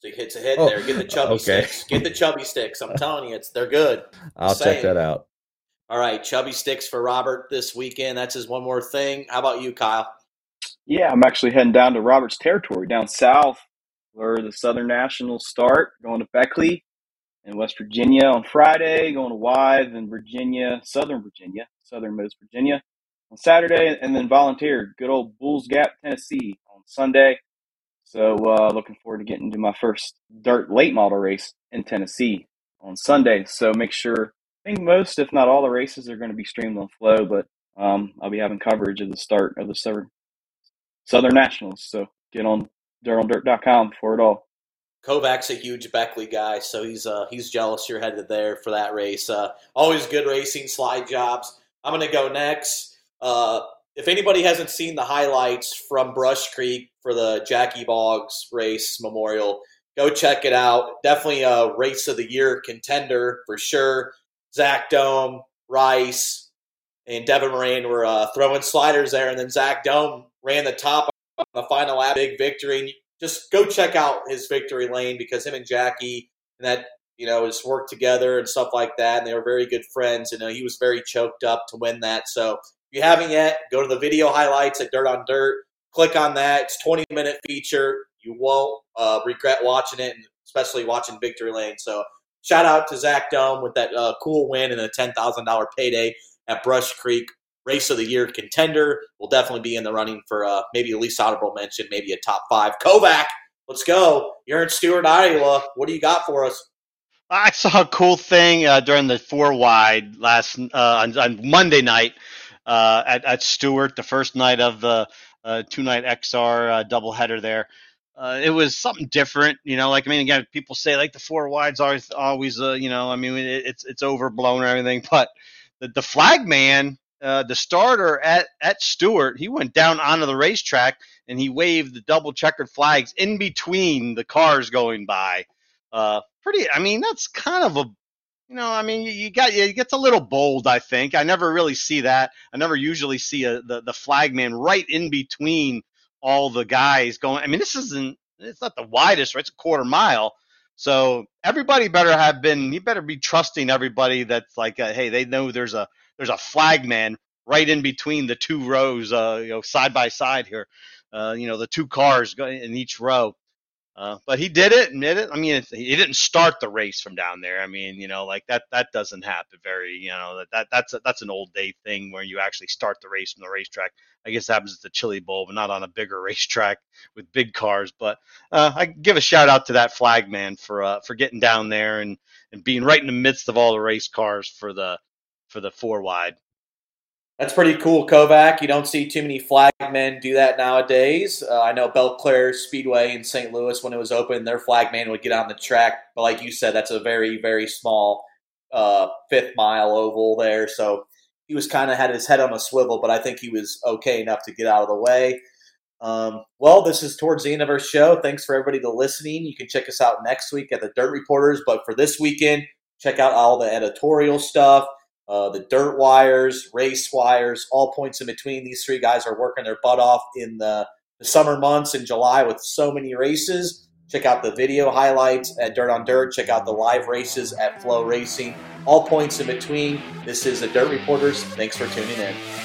So you hit a hit oh, there. Get the chubby okay. sticks. Get the chubby sticks. I'm telling you, it's they're good. I'll check that out. All right, chubby sticks for Robert this weekend. That's his one more thing. How about you, Kyle? Yeah, I'm actually heading down to Roberts Territory down south where the Southern Nationals start, going to Beckley in West Virginia on Friday, going to Wythe in Virginia, Southern Virginia, southernmost Virginia on Saturday, and then volunteer good old Bulls Gap, Tennessee on Sunday. So uh, looking forward to getting to my first dirt late model race in Tennessee on Sunday. So make sure, I think most, if not all, the races are going to be streamed on Flow, but um, I'll be having coverage of the start of the Southern Southern Nationals. So get on dirtondirt.com for it all. Kovac's a huge Beckley guy, so he's uh, he's jealous you're headed there for that race. Uh, always good racing, slide jobs. I'm to go next. Uh, if anybody hasn't seen the highlights from Brush Creek for the Jackie Boggs race memorial, go check it out. Definitely a race of the year contender for sure. Zack Dohm, Rice, and Devin Moran were uh, throwing sliders there, and then Zack Dohm ran the top on the final lap, big victory. And just go check out his victory lane because him and Jackie and that you know has worked together and stuff like that, and they were very good friends. And uh, he was very choked up to win that. So if you haven't yet, go to the video highlights at Dirt on Dirt. Click on that. It's 20 minute feature. You won't uh, regret watching it, and especially watching Victory Lane. So shout out to Zack Dohm with that uh, cool win and a ten thousand dollar payday at Brush Creek race of the year contender. Will definitely be in the running for uh, maybe at least honorable mention, maybe a top five. Kovac, let's go. You're in Stuart, Iowa. What do you got for us? I saw a cool thing uh, during the four wide last uh, on, on, Monday night uh, at, at Stuart, the first night of the uh, two night XR uh, doubleheader there. Uh, it was something different, you know. Like I mean, again, people say like the four wides always, always, you know. I mean, it, it's it's overblown or everything, but the, the flag man uh, the starter at at Stuart, he went down onto the racetrack and he waved the double checkered flags in between the cars going by. Uh, pretty. I mean, that's kind of a you know, I mean, you, you got it gets a little bold. I think I never really see that. I never usually see a, the the flagman right in between all the guys going. I mean, this isn't it's not the widest, right? It's a quarter mile. So everybody better have been. You better be trusting everybody that's like, uh, hey, they know there's a there's a flagman right in between the two rows, uh, you know, side by side here. Uh, you know, the two cars in each row. Uh, but he did it, admit it. I mean, he didn't start the race from down there. I mean, you know, like that that doesn't happen very, you know, that, that that's a, that's an old day thing where you actually start the race from the racetrack. I guess that happens at the Chili Bowl, but not on a bigger racetrack with big cars. But uh, I give a shout out to that flag man for uh, for getting down there and and being right in the midst of all the race cars for the for the four wide. That's pretty cool, Kovac. You don't see too many flag men do that nowadays. Uh, I know Belle-Clair Speedway in St. Louis, when it was open, their flag man would get on the track. But like you said, that's a very, very small uh, fifth mile oval there. So he was kind of had his head on a swivel, but I think he was okay enough to get out of the way. Um, well, this is towards the end of our show. Thanks for everybody to listening. You can check us out next week at the Dirt Reporters, but for this weekend, check out all the editorial stuff uh, the dirt wires, race wires, all points in between. These three guys are working their butt off in the, the summer months in July with so many races. Check out the video highlights at Dirt on Dirt. Check out the live races at Flow Racing. All points in between. This is the Dirt Reporters. Thanks for tuning in.